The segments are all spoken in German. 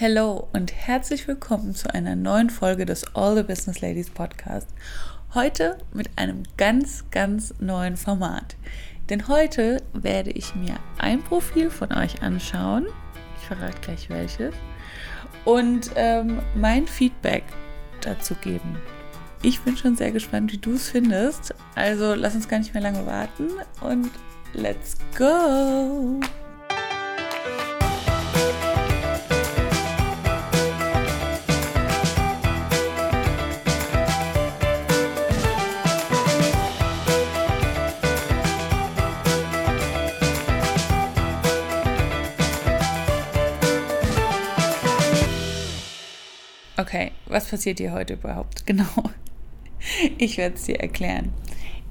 Hello und herzlich willkommen zu einer neuen Folge des All the Business Ladies Podcast. Heute mit einem ganz, ganz neuen Format. Denn heute werde ich mir ein Profil von euch anschauen. Ich verrate gleich welches. Und ähm, mein Feedback dazu geben. Ich bin schon sehr gespannt, wie du es findest. Also lass uns gar nicht mehr lange warten und let's go! Okay, was passiert hier heute überhaupt? Genau. Ich werde es dir erklären.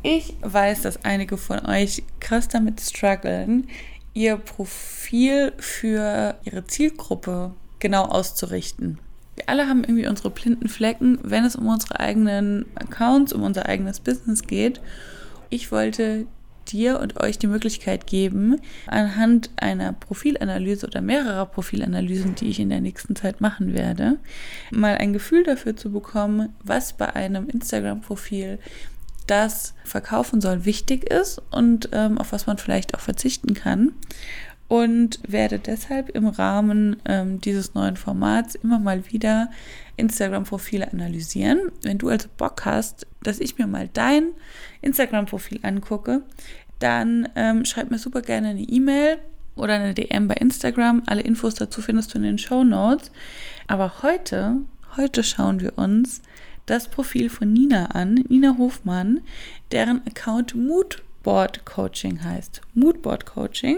Ich weiß, dass einige von euch krass damit strugglen, ihr Profil für ihre Zielgruppe genau auszurichten. Wir alle haben irgendwie unsere blinden Flecken, wenn es um unsere eigenen Accounts, um unser eigenes Business geht. Ich wollte dir und euch die Möglichkeit geben, anhand einer Profilanalyse oder mehrerer Profilanalysen, die ich in der nächsten Zeit machen werde, mal ein Gefühl dafür zu bekommen, was bei einem Instagram-Profil das verkaufen soll, wichtig ist und ähm, auf was man vielleicht auch verzichten kann. Und werde deshalb im Rahmen ähm, dieses neuen Formats immer mal wieder Instagram-Profile analysieren. Wenn du also Bock hast, dass ich mir mal dein Instagram-Profil angucke, dann ähm, schreib mir super gerne eine E-Mail oder eine DM bei Instagram. Alle Infos dazu findest du in den Show Notes. Aber heute, heute schauen wir uns das Profil von Nina an, Nina Hofmann, deren Account Moodboard Coaching heißt. Moodboard Coaching.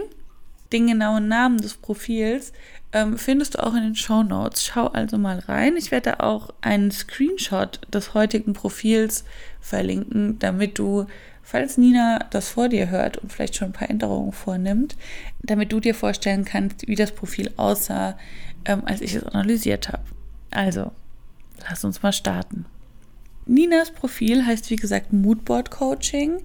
Den genauen Namen des Profils ähm, findest du auch in den Show Notes. Schau also mal rein. Ich werde auch einen Screenshot des heutigen Profils verlinken, damit du, falls Nina das vor dir hört und vielleicht schon ein paar Änderungen vornimmt, damit du dir vorstellen kannst, wie das Profil aussah, ähm, als ich es analysiert habe. Also, lass uns mal starten. Ninas Profil heißt wie gesagt Moodboard Coaching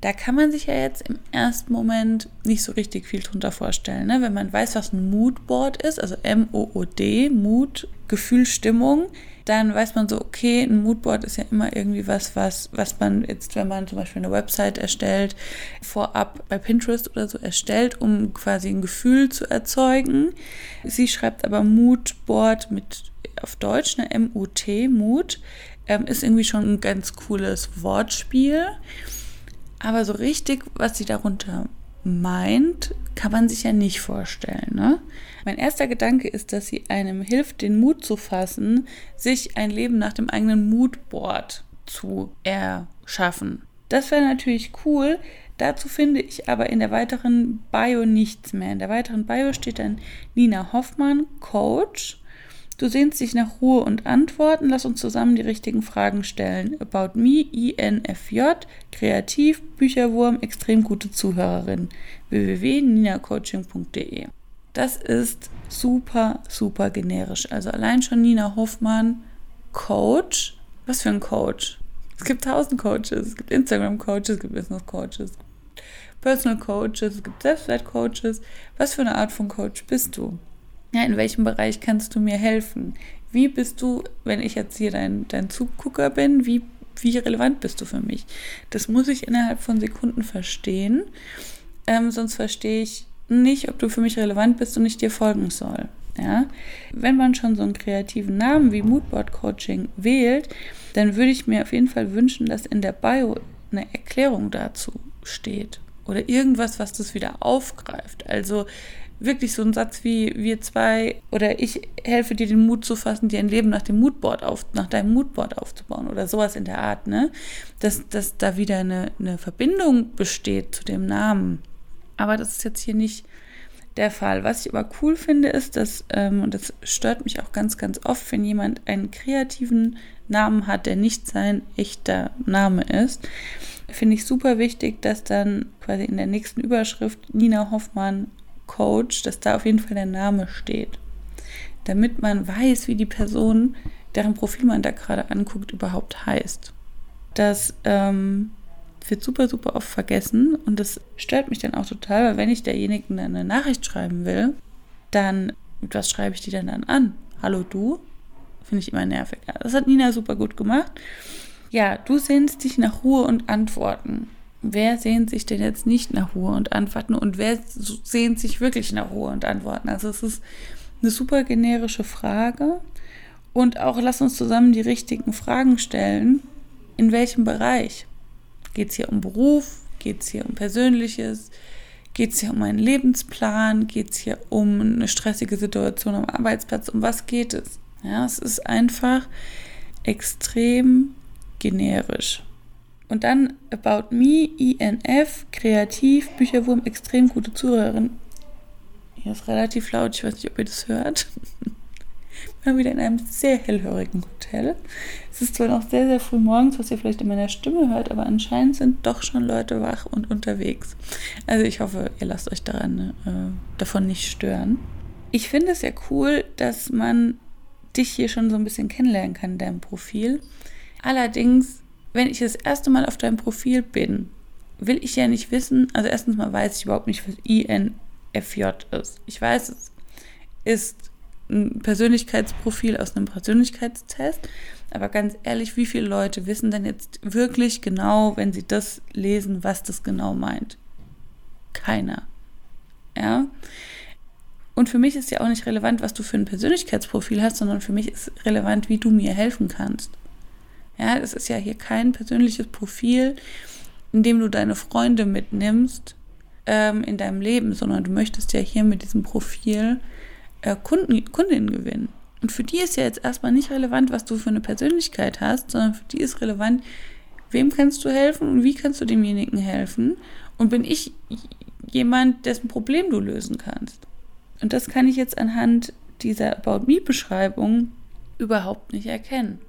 da kann man sich ja jetzt im ersten Moment nicht so richtig viel drunter vorstellen. Ne? Wenn man weiß, was ein Moodboard ist, also M-O-O-D, Mood, Gefühl, Stimmung, dann weiß man so, okay, ein Moodboard ist ja immer irgendwie was, was, was man jetzt, wenn man zum Beispiel eine Website erstellt, vorab bei Pinterest oder so erstellt, um quasi ein Gefühl zu erzeugen. Sie schreibt aber Moodboard mit auf Deutsch, eine M-U-T, Mood, ähm, ist irgendwie schon ein ganz cooles Wortspiel. Aber so richtig, was sie darunter meint, kann man sich ja nicht vorstellen. Ne? Mein erster Gedanke ist, dass sie einem hilft, den Mut zu fassen, sich ein Leben nach dem eigenen Moodboard zu erschaffen. Das wäre natürlich cool. Dazu finde ich aber in der weiteren Bio nichts mehr. In der weiteren Bio steht dann Nina Hoffmann, Coach. Du sehnst dich nach Ruhe und Antworten. Lass uns zusammen die richtigen Fragen stellen. About me, INFJ, kreativ, Bücherwurm, extrem gute Zuhörerin. www.ninacoaching.de. Das ist super, super generisch. Also allein schon Nina Hoffmann, Coach. Was für ein Coach? Es gibt tausend Coaches. Es gibt Instagram-Coaches, es gibt Business-Coaches, Personal Coaches, es gibt Selbstwert-Coaches. Was für eine Art von Coach bist du? Ja, in welchem Bereich kannst du mir helfen? Wie bist du, wenn ich jetzt hier dein, dein Zugucker bin, wie, wie relevant bist du für mich? Das muss ich innerhalb von Sekunden verstehen. Ähm, sonst verstehe ich nicht, ob du für mich relevant bist und ich dir folgen soll. Ja? Wenn man schon so einen kreativen Namen wie Moodboard Coaching wählt, dann würde ich mir auf jeden Fall wünschen, dass in der Bio eine Erklärung dazu steht oder irgendwas, was das wieder aufgreift. Also wirklich so ein Satz wie wir zwei oder ich helfe dir den Mut zu fassen, dir ein Leben nach dem Moodboard auf, nach deinem Moodboard aufzubauen oder sowas in der Art, ne? Dass, dass da wieder eine, eine Verbindung besteht zu dem Namen. Aber das ist jetzt hier nicht der Fall. Was ich aber cool finde, ist, dass, ähm, und das stört mich auch ganz, ganz oft, wenn jemand einen kreativen Namen hat, der nicht sein echter Name ist, finde ich super wichtig, dass dann quasi in der nächsten Überschrift Nina Hoffmann Coach, dass da auf jeden Fall der Name steht. Damit man weiß, wie die Person, deren Profil man da gerade anguckt, überhaupt heißt. Das ähm, wird super, super oft vergessen und das stört mich dann auch total, weil wenn ich derjenigen eine Nachricht schreiben will, dann, was schreibe ich die denn dann an? Hallo du. Finde ich immer nervig. Das hat Nina super gut gemacht. Ja, du sehnst dich nach Ruhe und Antworten. Wer sehnt sich denn jetzt nicht nach Ruhe und Antworten und wer sehnt sich wirklich nach Ruhe und Antworten? Also es ist eine super generische Frage und auch lass uns zusammen die richtigen Fragen stellen. In welchem Bereich? Geht es hier um Beruf? Geht es hier um Persönliches? Geht es hier um einen Lebensplan? Geht es hier um eine stressige Situation am Arbeitsplatz? Um was geht es? Ja, es ist einfach extrem generisch. Und dann About Me, INF, kreativ, Bücherwurm, extrem gute Zuhörerin. Hier ist relativ laut, ich weiß nicht, ob ihr das hört. Wir waren wieder in einem sehr hellhörigen Hotel. Es ist zwar noch sehr, sehr früh morgens, was ihr vielleicht in meiner Stimme hört, aber anscheinend sind doch schon Leute wach und unterwegs. Also ich hoffe, ihr lasst euch daran, äh, davon nicht stören. Ich finde es ja cool, dass man dich hier schon so ein bisschen kennenlernen kann in deinem Profil. Allerdings, wenn ich das erste Mal auf deinem Profil bin, will ich ja nicht wissen, also erstens mal weiß ich überhaupt nicht, was INFJ ist. Ich weiß, es ist ein Persönlichkeitsprofil aus einem Persönlichkeitstest, aber ganz ehrlich, wie viele Leute wissen denn jetzt wirklich genau, wenn sie das lesen, was das genau meint? Keiner. Ja. Und für mich ist ja auch nicht relevant, was du für ein Persönlichkeitsprofil hast, sondern für mich ist relevant, wie du mir helfen kannst. Ja, es ist ja hier kein persönliches Profil, in dem du deine Freunde mitnimmst ähm, in deinem Leben, sondern du möchtest ja hier mit diesem Profil äh, Kunden, Kundinnen gewinnen. Und für die ist ja jetzt erstmal nicht relevant, was du für eine Persönlichkeit hast, sondern für die ist relevant, wem kannst du helfen und wie kannst du demjenigen helfen. Und bin ich jemand, dessen Problem du lösen kannst. Und das kann ich jetzt anhand dieser About Me-Beschreibung überhaupt nicht erkennen.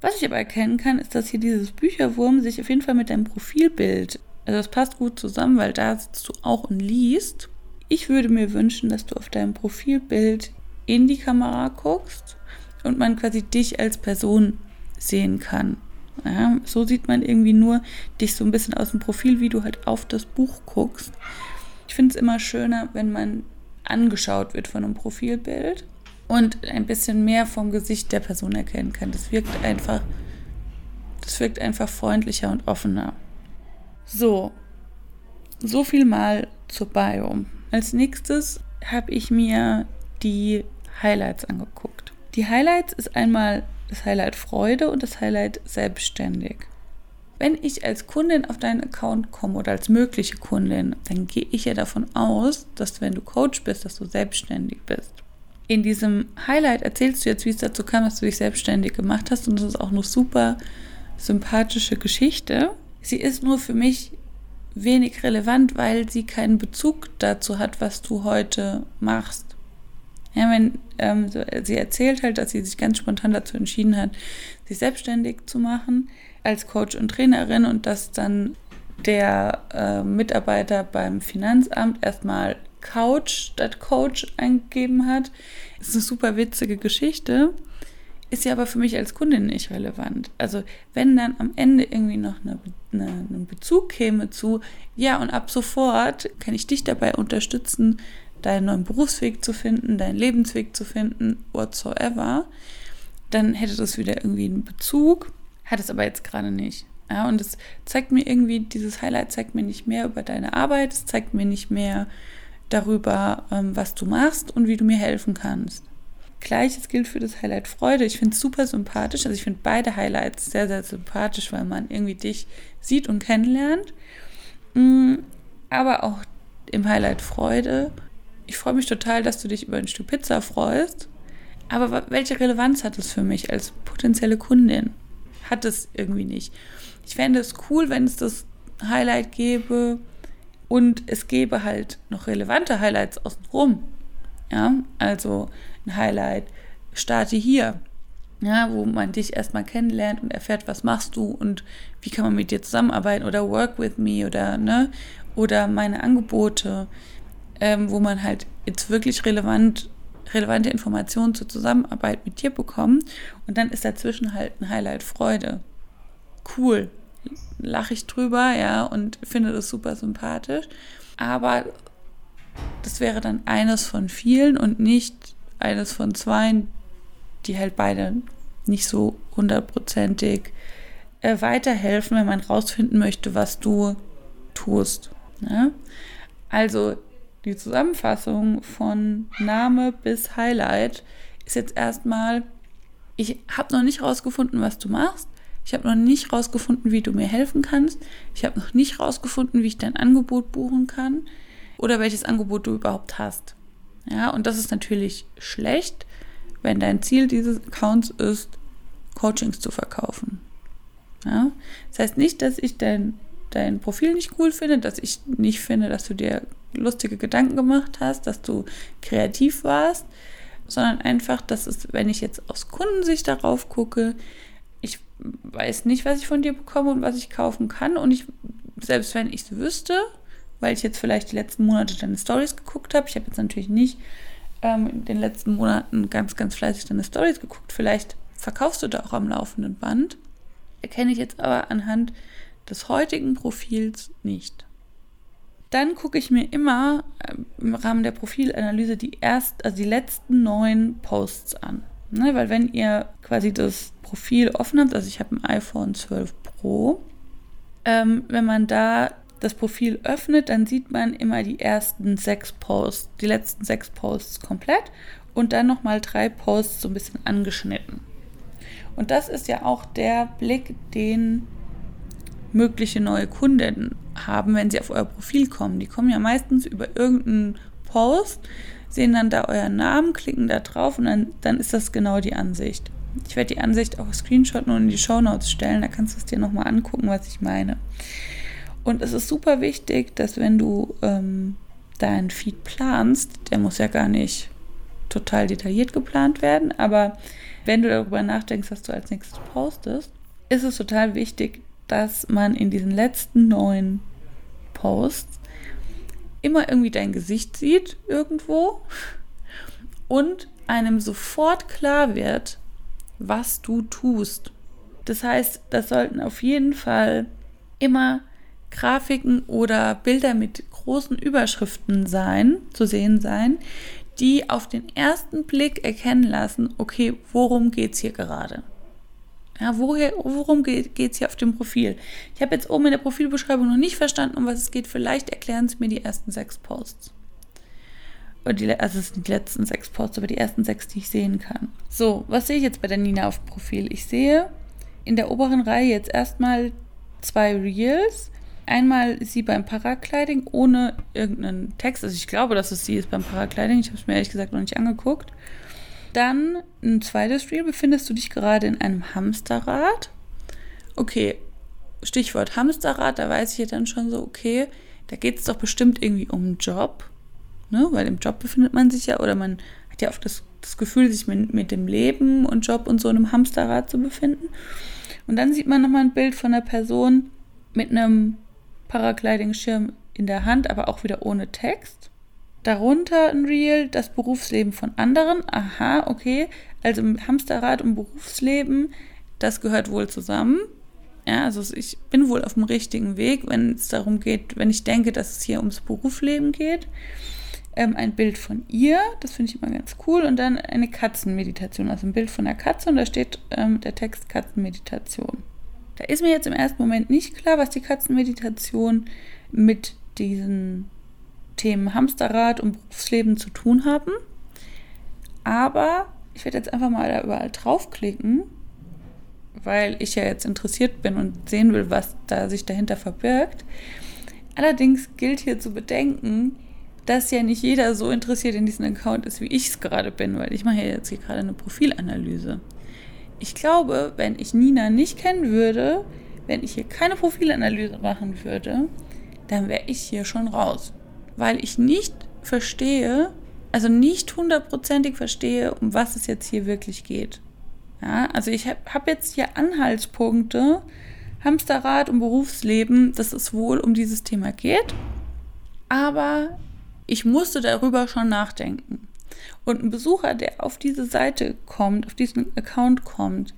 Was ich aber erkennen kann, ist, dass hier dieses Bücherwurm sich auf jeden Fall mit deinem Profilbild, also das passt gut zusammen, weil da sitzt du auch und liest. Ich würde mir wünschen, dass du auf deinem Profilbild in die Kamera guckst und man quasi dich als Person sehen kann. Ja, so sieht man irgendwie nur dich so ein bisschen aus dem Profil, wie du halt auf das Buch guckst. Ich finde es immer schöner, wenn man angeschaut wird von einem Profilbild und ein bisschen mehr vom Gesicht der Person erkennen kann. Das wirkt einfach, das wirkt einfach freundlicher und offener. So, so viel mal zur Bio. Als nächstes habe ich mir die Highlights angeguckt. Die Highlights ist einmal das Highlight Freude und das Highlight Selbstständig. Wenn ich als Kundin auf deinen Account komme oder als mögliche Kundin, dann gehe ich ja davon aus, dass wenn du Coach bist, dass du selbstständig bist. In diesem Highlight erzählst du jetzt, wie es dazu kam, dass du dich selbstständig gemacht hast und das ist auch eine super sympathische Geschichte. Sie ist nur für mich wenig relevant, weil sie keinen Bezug dazu hat, was du heute machst. Ja, wenn ähm, sie erzählt halt, dass sie sich ganz spontan dazu entschieden hat, sich selbstständig zu machen als Coach und Trainerin und dass dann der äh, Mitarbeiter beim Finanzamt erstmal Couch statt Coach eingegeben hat. Ist eine super witzige Geschichte, ist ja aber für mich als Kundin nicht relevant. Also wenn dann am Ende irgendwie noch eine, eine, ein Bezug käme zu, ja und ab sofort kann ich dich dabei unterstützen, deinen neuen Berufsweg zu finden, deinen Lebensweg zu finden, whatsoever, dann hätte das wieder irgendwie einen Bezug hat es aber jetzt gerade nicht. Ja, und es zeigt mir irgendwie, dieses Highlight zeigt mir nicht mehr über deine Arbeit, es zeigt mir nicht mehr darüber, ähm, was du machst und wie du mir helfen kannst. Gleiches gilt für das Highlight Freude. Ich finde es super sympathisch. Also ich finde beide Highlights sehr, sehr sympathisch, weil man irgendwie dich sieht und kennenlernt. Mm, aber auch im Highlight Freude. Ich freue mich total, dass du dich über ein Stück Pizza freust. Aber welche Relevanz hat es für mich als potenzielle Kundin? hat es irgendwie nicht. Ich fände es cool, wenn es das Highlight gäbe und es gäbe halt noch relevante Highlights außenrum. Ja, also ein Highlight, starte hier. Ja, wo man dich erstmal kennenlernt und erfährt, was machst du und wie kann man mit dir zusammenarbeiten oder work with me oder, ne, oder meine Angebote, ähm, wo man halt jetzt wirklich relevant relevante Informationen zur Zusammenarbeit mit dir bekommen und dann ist dazwischen halt ein Highlight Freude. Cool. Lache ich drüber, ja, und finde das super sympathisch. Aber das wäre dann eines von vielen und nicht eines von zwei, die halt beide nicht so hundertprozentig äh, weiterhelfen, wenn man rausfinden möchte, was du tust. Ne? Also die Zusammenfassung von Name bis Highlight ist jetzt erstmal, ich habe noch nicht rausgefunden, was du machst. Ich habe noch nicht rausgefunden, wie du mir helfen kannst. Ich habe noch nicht rausgefunden, wie ich dein Angebot buchen kann oder welches Angebot du überhaupt hast. Ja, und das ist natürlich schlecht, wenn dein Ziel dieses Accounts ist, Coachings zu verkaufen. Ja? Das heißt nicht, dass ich dein, dein Profil nicht cool finde, dass ich nicht finde, dass du dir lustige Gedanken gemacht hast, dass du kreativ warst, sondern einfach, dass es, wenn ich jetzt aus Kundensicht darauf gucke, ich weiß nicht, was ich von dir bekomme und was ich kaufen kann. Und ich, selbst wenn ich es wüsste, weil ich jetzt vielleicht die letzten Monate deine Stories geguckt habe, ich habe jetzt natürlich nicht ähm, in den letzten Monaten ganz, ganz fleißig deine Stories geguckt, vielleicht verkaufst du da auch am laufenden Band, erkenne ich jetzt aber anhand des heutigen Profils nicht. Dann gucke ich mir immer äh, im Rahmen der Profilanalyse die erst, also die letzten neun Posts an. Ne, weil wenn ihr quasi das Profil offen habt, also ich habe ein iPhone 12 Pro, ähm, wenn man da das Profil öffnet, dann sieht man immer die ersten sechs Posts, die letzten sechs Posts komplett und dann nochmal drei Posts so ein bisschen angeschnitten. Und das ist ja auch der Blick, den mögliche neue Kunden haben, wenn sie auf euer Profil kommen. Die kommen ja meistens über irgendeinen Post, sehen dann da euren Namen, klicken da drauf und dann, dann ist das genau die Ansicht. Ich werde die Ansicht auch screenshotten und in die Show Notes stellen, da kannst du es dir nochmal angucken, was ich meine. Und es ist super wichtig, dass wenn du ähm, deinen Feed planst, der muss ja gar nicht total detailliert geplant werden, aber wenn du darüber nachdenkst, was du als nächstes postest, ist es total wichtig, dass man in diesen letzten neun Posts immer irgendwie dein Gesicht sieht irgendwo und einem sofort klar wird, was du tust. Das heißt, das sollten auf jeden Fall immer Grafiken oder Bilder mit großen Überschriften sein, zu sehen sein, die auf den ersten Blick erkennen lassen, okay, worum geht es hier gerade? Ja, woher, worum geht es hier auf dem Profil? Ich habe jetzt oben in der Profilbeschreibung noch nicht verstanden, um was es geht. Vielleicht erklären Sie mir die ersten sechs Posts. Oder die, also es sind die letzten sechs Posts, aber die ersten sechs, die ich sehen kann. So, was sehe ich jetzt bei der Nina auf Profil? Ich sehe in der oberen Reihe jetzt erstmal zwei Reels. Einmal sie beim Paragliding ohne irgendeinen Text. Also ich glaube, dass es sie ist beim Paragliding. Ich habe es mir ehrlich gesagt noch nicht angeguckt. Dann ein zweites Reel. Befindest du dich gerade in einem Hamsterrad? Okay, Stichwort Hamsterrad, da weiß ich ja dann schon so, okay, da geht es doch bestimmt irgendwie um einen Job. Ne? Weil im Job befindet man sich ja, oder man hat ja oft das, das Gefühl, sich mit, mit dem Leben und Job und so einem Hamsterrad zu befinden. Und dann sieht man nochmal ein Bild von einer Person mit einem Paragliding-Schirm in der Hand, aber auch wieder ohne Text. Darunter ein Reel, das Berufsleben von anderen. Aha, okay. Also Hamsterrad und Berufsleben, das gehört wohl zusammen. Ja, also ich bin wohl auf dem richtigen Weg, wenn es darum geht, wenn ich denke, dass es hier ums Berufsleben geht. Ähm, ein Bild von ihr, das finde ich immer ganz cool. Und dann eine Katzenmeditation, also ein Bild von der Katze und da steht ähm, der Text Katzenmeditation. Da ist mir jetzt im ersten Moment nicht klar, was die Katzenmeditation mit diesen Themen Hamsterrad und Berufsleben zu tun haben. Aber ich werde jetzt einfach mal da überall draufklicken, weil ich ja jetzt interessiert bin und sehen will, was da sich dahinter verbirgt. Allerdings gilt hier zu bedenken, dass ja nicht jeder so interessiert in diesen Account ist, wie ich es gerade bin, weil ich mache ja jetzt hier gerade eine Profilanalyse. Ich glaube, wenn ich Nina nicht kennen würde, wenn ich hier keine Profilanalyse machen würde, dann wäre ich hier schon raus weil ich nicht verstehe, also nicht hundertprozentig verstehe, um was es jetzt hier wirklich geht. Ja, also ich habe hab jetzt hier Anhaltspunkte, Hamsterrad und Berufsleben, dass es wohl um dieses Thema geht, aber ich musste darüber schon nachdenken. Und ein Besucher, der auf diese Seite kommt, auf diesen Account kommt,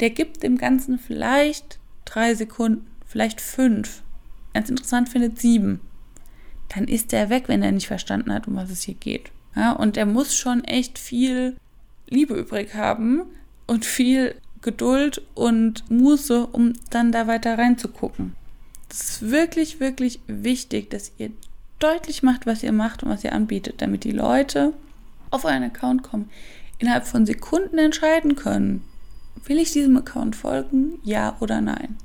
der gibt dem Ganzen vielleicht drei Sekunden, vielleicht fünf. Ganz interessant findet sieben dann ist der weg, wenn er nicht verstanden hat, um was es hier geht. Ja, und er muss schon echt viel Liebe übrig haben und viel Geduld und Muße, um dann da weiter reinzugucken. Es ist wirklich, wirklich wichtig, dass ihr deutlich macht, was ihr macht und was ihr anbietet, damit die Leute auf euren Account kommen, innerhalb von Sekunden entscheiden können, will ich diesem Account folgen, ja oder nein.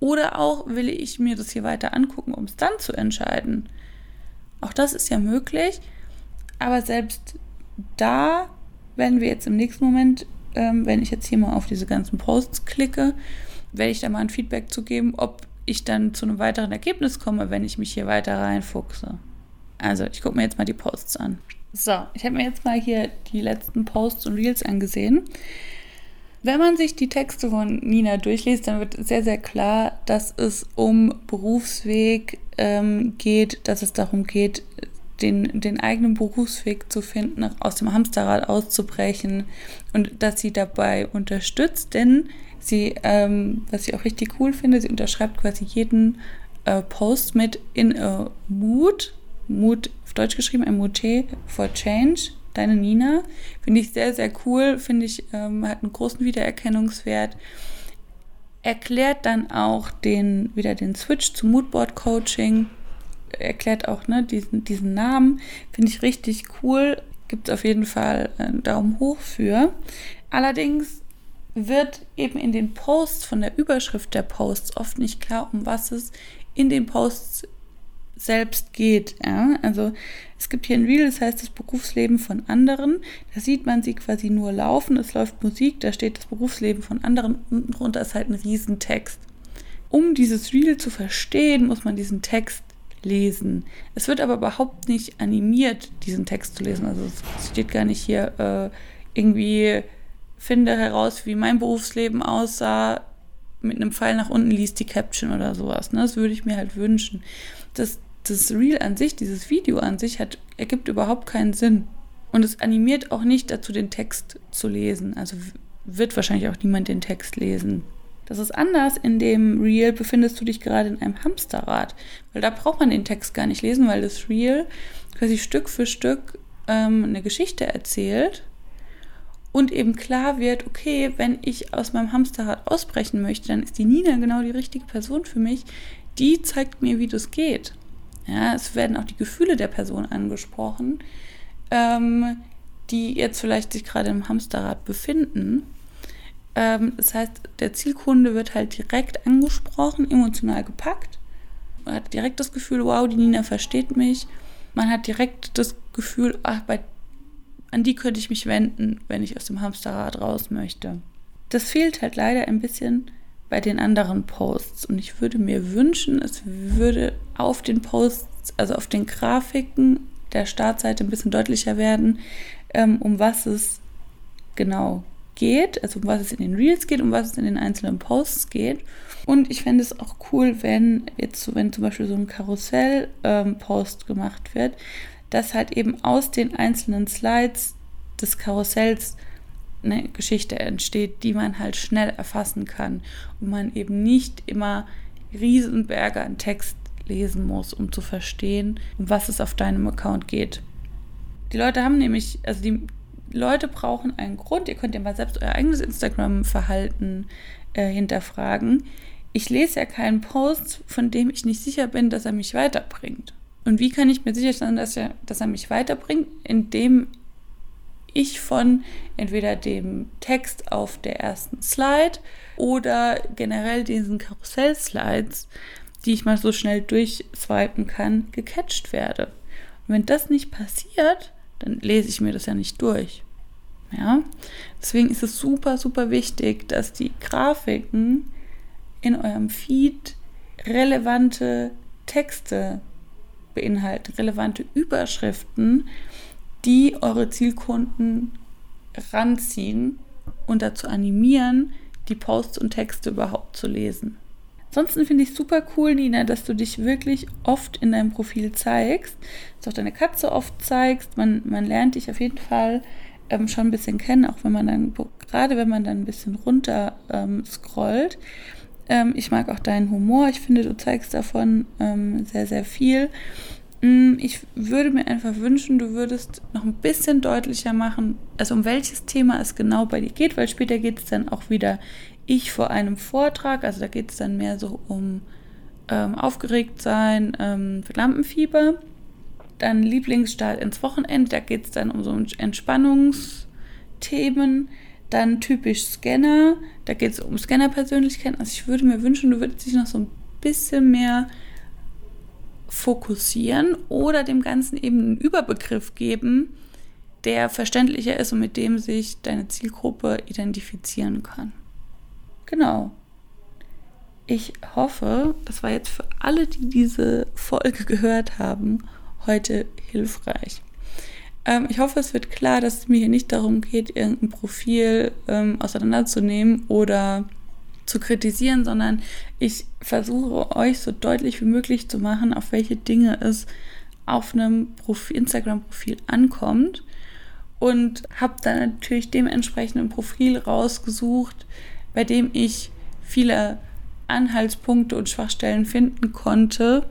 Oder auch will ich mir das hier weiter angucken, um es dann zu entscheiden. Auch das ist ja möglich, aber selbst da werden wir jetzt im nächsten Moment, ähm, wenn ich jetzt hier mal auf diese ganzen Posts klicke, werde ich da mal ein Feedback zu geben, ob ich dann zu einem weiteren Ergebnis komme, wenn ich mich hier weiter reinfuchse. Also, ich gucke mir jetzt mal die Posts an. So, ich habe mir jetzt mal hier die letzten Posts und Reels angesehen. Wenn man sich die Texte von Nina durchliest, dann wird sehr, sehr klar, dass es um Berufsweg ähm, geht, dass es darum geht, den, den eigenen Berufsweg zu finden, aus dem Hamsterrad auszubrechen und dass sie dabei unterstützt, denn sie, ähm, was ich auch richtig cool finde, sie unterschreibt quasi jeden äh, Post mit in a mood, mood auf Deutsch geschrieben, Mute for Change, deine Nina. Finde ich sehr, sehr cool, finde ich, ähm, hat einen großen Wiedererkennungswert. Erklärt dann auch den, wieder den Switch zu Moodboard Coaching erklärt auch ne, diesen, diesen Namen. Finde ich richtig cool. Gibt es auf jeden Fall einen Daumen hoch für. Allerdings wird eben in den Posts von der Überschrift der Posts oft nicht klar, um was es in den Posts selbst geht. Ja? Also es gibt hier ein Reel, das heißt das Berufsleben von anderen. Da sieht man sie quasi nur laufen, es läuft Musik, da steht das Berufsleben von anderen, unten drunter ist halt ein Riesentext. Um dieses Reel zu verstehen, muss man diesen Text lesen. Es wird aber überhaupt nicht animiert, diesen Text zu lesen. Also es steht gar nicht hier äh, irgendwie, finde heraus, wie mein Berufsleben aussah, mit einem Pfeil nach unten liest die Caption oder sowas. Ne? Das würde ich mir halt wünschen. Das, das Reel an sich, dieses Video an sich, hat, ergibt überhaupt keinen Sinn. Und es animiert auch nicht dazu, den Text zu lesen. Also wird wahrscheinlich auch niemand den Text lesen. Das ist anders. In dem Reel befindest du dich gerade in einem Hamsterrad, weil da braucht man den Text gar nicht lesen, weil das Reel quasi Stück für Stück ähm, eine Geschichte erzählt und eben klar wird, okay, wenn ich aus meinem Hamsterrad ausbrechen möchte, dann ist die Nina genau die richtige Person für mich. Die zeigt mir, wie das geht. Ja, es werden auch die Gefühle der Person angesprochen, ähm, die jetzt vielleicht sich gerade im Hamsterrad befinden ähm, das heißt, der Zielkunde wird halt direkt angesprochen, emotional gepackt. Man hat direkt das Gefühl, wow, die Nina versteht mich. Man hat direkt das Gefühl, ach, bei, an die könnte ich mich wenden, wenn ich aus dem Hamsterrad raus möchte. Das fehlt halt leider ein bisschen bei den anderen Posts. Und ich würde mir wünschen, es würde auf den Posts, also auf den Grafiken der Startseite ein bisschen deutlicher werden, ähm, um was es genau geht, also um was es in den Reels geht, um was es in den einzelnen Posts geht. Und ich fände es auch cool, wenn jetzt, wenn zum Beispiel so ein Karussell-Post ähm, gemacht wird, dass halt eben aus den einzelnen Slides des Karussells eine Geschichte entsteht, die man halt schnell erfassen kann und man eben nicht immer Riesenberge an Text lesen muss, um zu verstehen, um was es auf deinem Account geht. Die Leute haben nämlich, also die, Leute brauchen einen Grund. Ihr könnt ja mal selbst euer eigenes Instagram-Verhalten äh, hinterfragen. Ich lese ja keinen Post, von dem ich nicht sicher bin, dass er mich weiterbringt. Und wie kann ich mir sicher sein, dass er, dass er mich weiterbringt? Indem ich von entweder dem Text auf der ersten Slide oder generell diesen Karussell-Slides, die ich mal so schnell durchswipen kann, gecatcht werde. Und wenn das nicht passiert, dann lese ich mir das ja nicht durch. Ja? Deswegen ist es super, super wichtig, dass die Grafiken in eurem Feed relevante Texte beinhalten, relevante Überschriften, die eure Zielkunden ranziehen und dazu animieren, die Posts und Texte überhaupt zu lesen. Ansonsten finde ich super cool, Nina, dass du dich wirklich oft in deinem Profil zeigst, dass du auch deine Katze oft zeigst. Man, man lernt dich auf jeden Fall ähm, schon ein bisschen kennen, auch wenn man dann, gerade wenn man dann ein bisschen runter ähm, scrollt. Ähm, ich mag auch deinen Humor. Ich finde, du zeigst davon ähm, sehr, sehr viel. Mm, ich würde mir einfach wünschen, du würdest noch ein bisschen deutlicher machen, also um welches Thema es genau bei dir geht, weil später geht es dann auch wieder ich vor einem Vortrag, also da geht es dann mehr so um ähm, aufgeregt sein, ähm, Lampenfieber. Dann Lieblingsstart ins Wochenende, da geht es dann um so Entspannungsthemen. Dann typisch Scanner, da geht es um Scanner-Persönlichkeiten. Also ich würde mir wünschen, du würdest dich noch so ein bisschen mehr fokussieren oder dem Ganzen eben einen Überbegriff geben, der verständlicher ist und mit dem sich deine Zielgruppe identifizieren kann. Genau. Ich hoffe, das war jetzt für alle, die diese Folge gehört haben, heute hilfreich. Ähm, ich hoffe, es wird klar, dass es mir hier nicht darum geht, irgendein Profil ähm, auseinanderzunehmen oder zu kritisieren, sondern ich versuche euch so deutlich wie möglich zu machen, auf welche Dinge es auf einem Instagram-Profil ankommt und habe dann natürlich dementsprechend ein Profil rausgesucht, bei dem ich viele Anhaltspunkte und Schwachstellen finden konnte,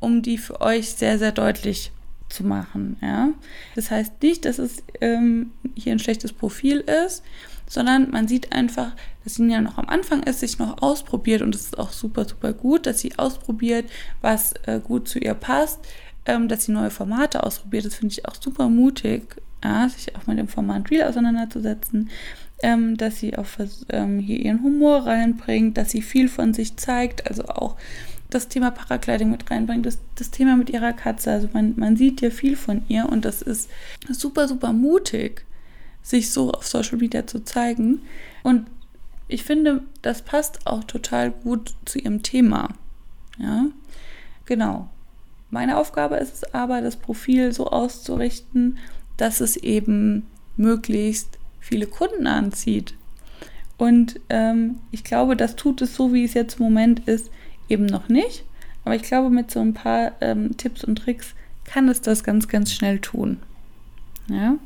um die für euch sehr, sehr deutlich zu machen. Ja? Das heißt nicht, dass es ähm, hier ein schlechtes Profil ist, sondern man sieht einfach, dass sie ja noch am Anfang ist, sich noch ausprobiert und es ist auch super, super gut, dass sie ausprobiert, was äh, gut zu ihr passt, ähm, dass sie neue Formate ausprobiert. Das finde ich auch super mutig, ja, sich auch mit dem Format Real auseinanderzusetzen, ähm, dass sie auch ähm, hier ihren Humor reinbringt, dass sie viel von sich zeigt, also auch das Thema Paragliding mit reinbringt, das, das Thema mit ihrer Katze. Also man, man sieht ja viel von ihr und das ist super, super mutig sich so auf Social Media zu zeigen. Und ich finde, das passt auch total gut zu ihrem Thema. Ja, genau. Meine Aufgabe ist es aber, das Profil so auszurichten, dass es eben möglichst viele Kunden anzieht. Und ähm, ich glaube, das tut es so, wie es jetzt im Moment ist, eben noch nicht. Aber ich glaube, mit so ein paar ähm, Tipps und Tricks kann es das ganz, ganz schnell tun. Ja.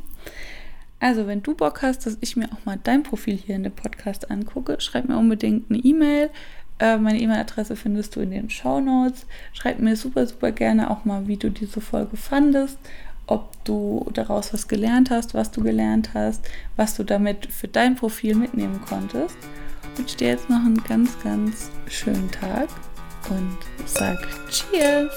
Also, wenn du Bock hast, dass ich mir auch mal dein Profil hier in dem Podcast angucke, schreib mir unbedingt eine E-Mail. Äh, meine E-Mail-Adresse findest du in den Show Notes. Schreib mir super, super gerne auch mal, wie du diese Folge fandest, ob du daraus was gelernt hast, was du gelernt hast, was du damit für dein Profil mitnehmen konntest. Ich wünsche dir jetzt noch einen ganz, ganz schönen Tag und sag Cheers!